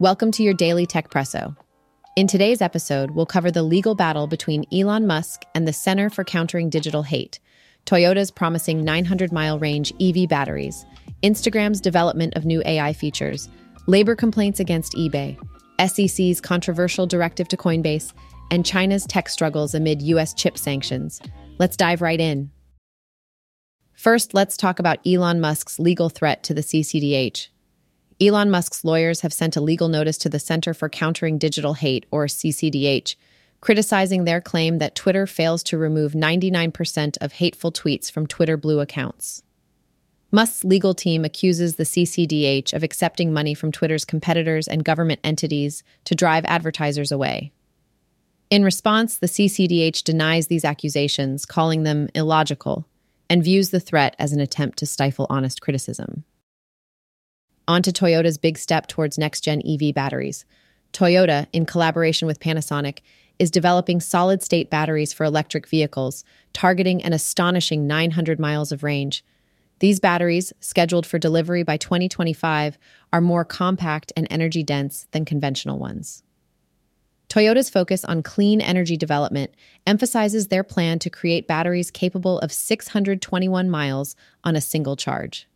Welcome to your daily Techpresso. In today's episode, we'll cover the legal battle between Elon Musk and the Center for Countering Digital Hate, Toyota's promising 900 mile range EV batteries, Instagram's development of new AI features, labor complaints against eBay, SEC's controversial directive to Coinbase, and China's tech struggles amid US chip sanctions. Let's dive right in. First, let's talk about Elon Musk's legal threat to the CCDH. Elon Musk's lawyers have sent a legal notice to the Center for Countering Digital Hate, or CCDH, criticizing their claim that Twitter fails to remove 99% of hateful tweets from Twitter Blue accounts. Musk's legal team accuses the CCDH of accepting money from Twitter's competitors and government entities to drive advertisers away. In response, the CCDH denies these accusations, calling them illogical, and views the threat as an attempt to stifle honest criticism. On to Toyota's big step towards next gen EV batteries. Toyota, in collaboration with Panasonic, is developing solid state batteries for electric vehicles, targeting an astonishing 900 miles of range. These batteries, scheduled for delivery by 2025, are more compact and energy dense than conventional ones. Toyota's focus on clean energy development emphasizes their plan to create batteries capable of 621 miles on a single charge.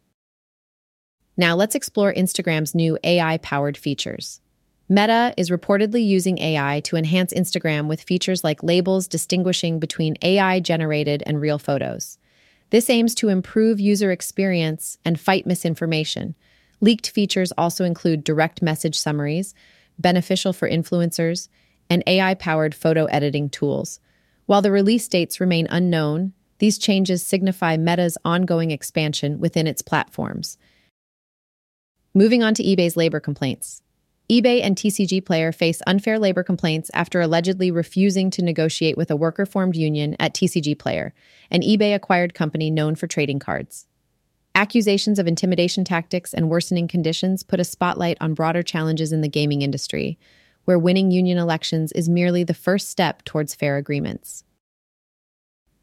Now let's explore Instagram's new AI powered features. Meta is reportedly using AI to enhance Instagram with features like labels distinguishing between AI generated and real photos. This aims to improve user experience and fight misinformation. Leaked features also include direct message summaries, beneficial for influencers, and AI powered photo editing tools. While the release dates remain unknown, these changes signify Meta's ongoing expansion within its platforms. Moving on to eBay's labor complaints. eBay and TCG Player face unfair labor complaints after allegedly refusing to negotiate with a worker formed union at TCG Player, an eBay acquired company known for trading cards. Accusations of intimidation tactics and worsening conditions put a spotlight on broader challenges in the gaming industry, where winning union elections is merely the first step towards fair agreements.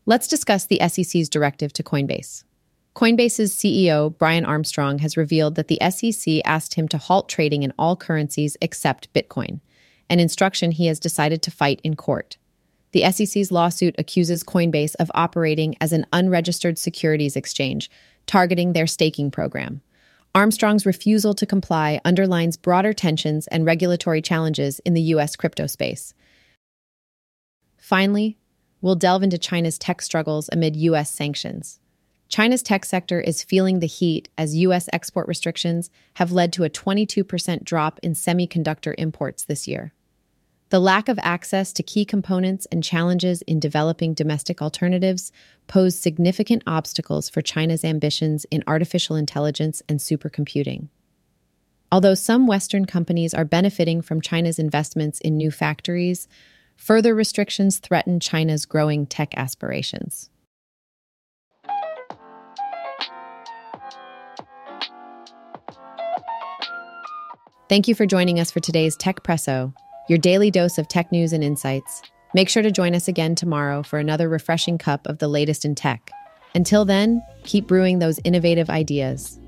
Let's discuss the SEC's directive to Coinbase. Coinbase's CEO, Brian Armstrong, has revealed that the SEC asked him to halt trading in all currencies except Bitcoin, an instruction he has decided to fight in court. The SEC's lawsuit accuses Coinbase of operating as an unregistered securities exchange, targeting their staking program. Armstrong's refusal to comply underlines broader tensions and regulatory challenges in the U.S. crypto space. Finally, we'll delve into China's tech struggles amid U.S. sanctions. China's tech sector is feeling the heat as U.S. export restrictions have led to a 22% drop in semiconductor imports this year. The lack of access to key components and challenges in developing domestic alternatives pose significant obstacles for China's ambitions in artificial intelligence and supercomputing. Although some Western companies are benefiting from China's investments in new factories, further restrictions threaten China's growing tech aspirations. Thank you for joining us for today's Techpresso, your daily dose of tech news and insights. Make sure to join us again tomorrow for another refreshing cup of the latest in tech. Until then, keep brewing those innovative ideas.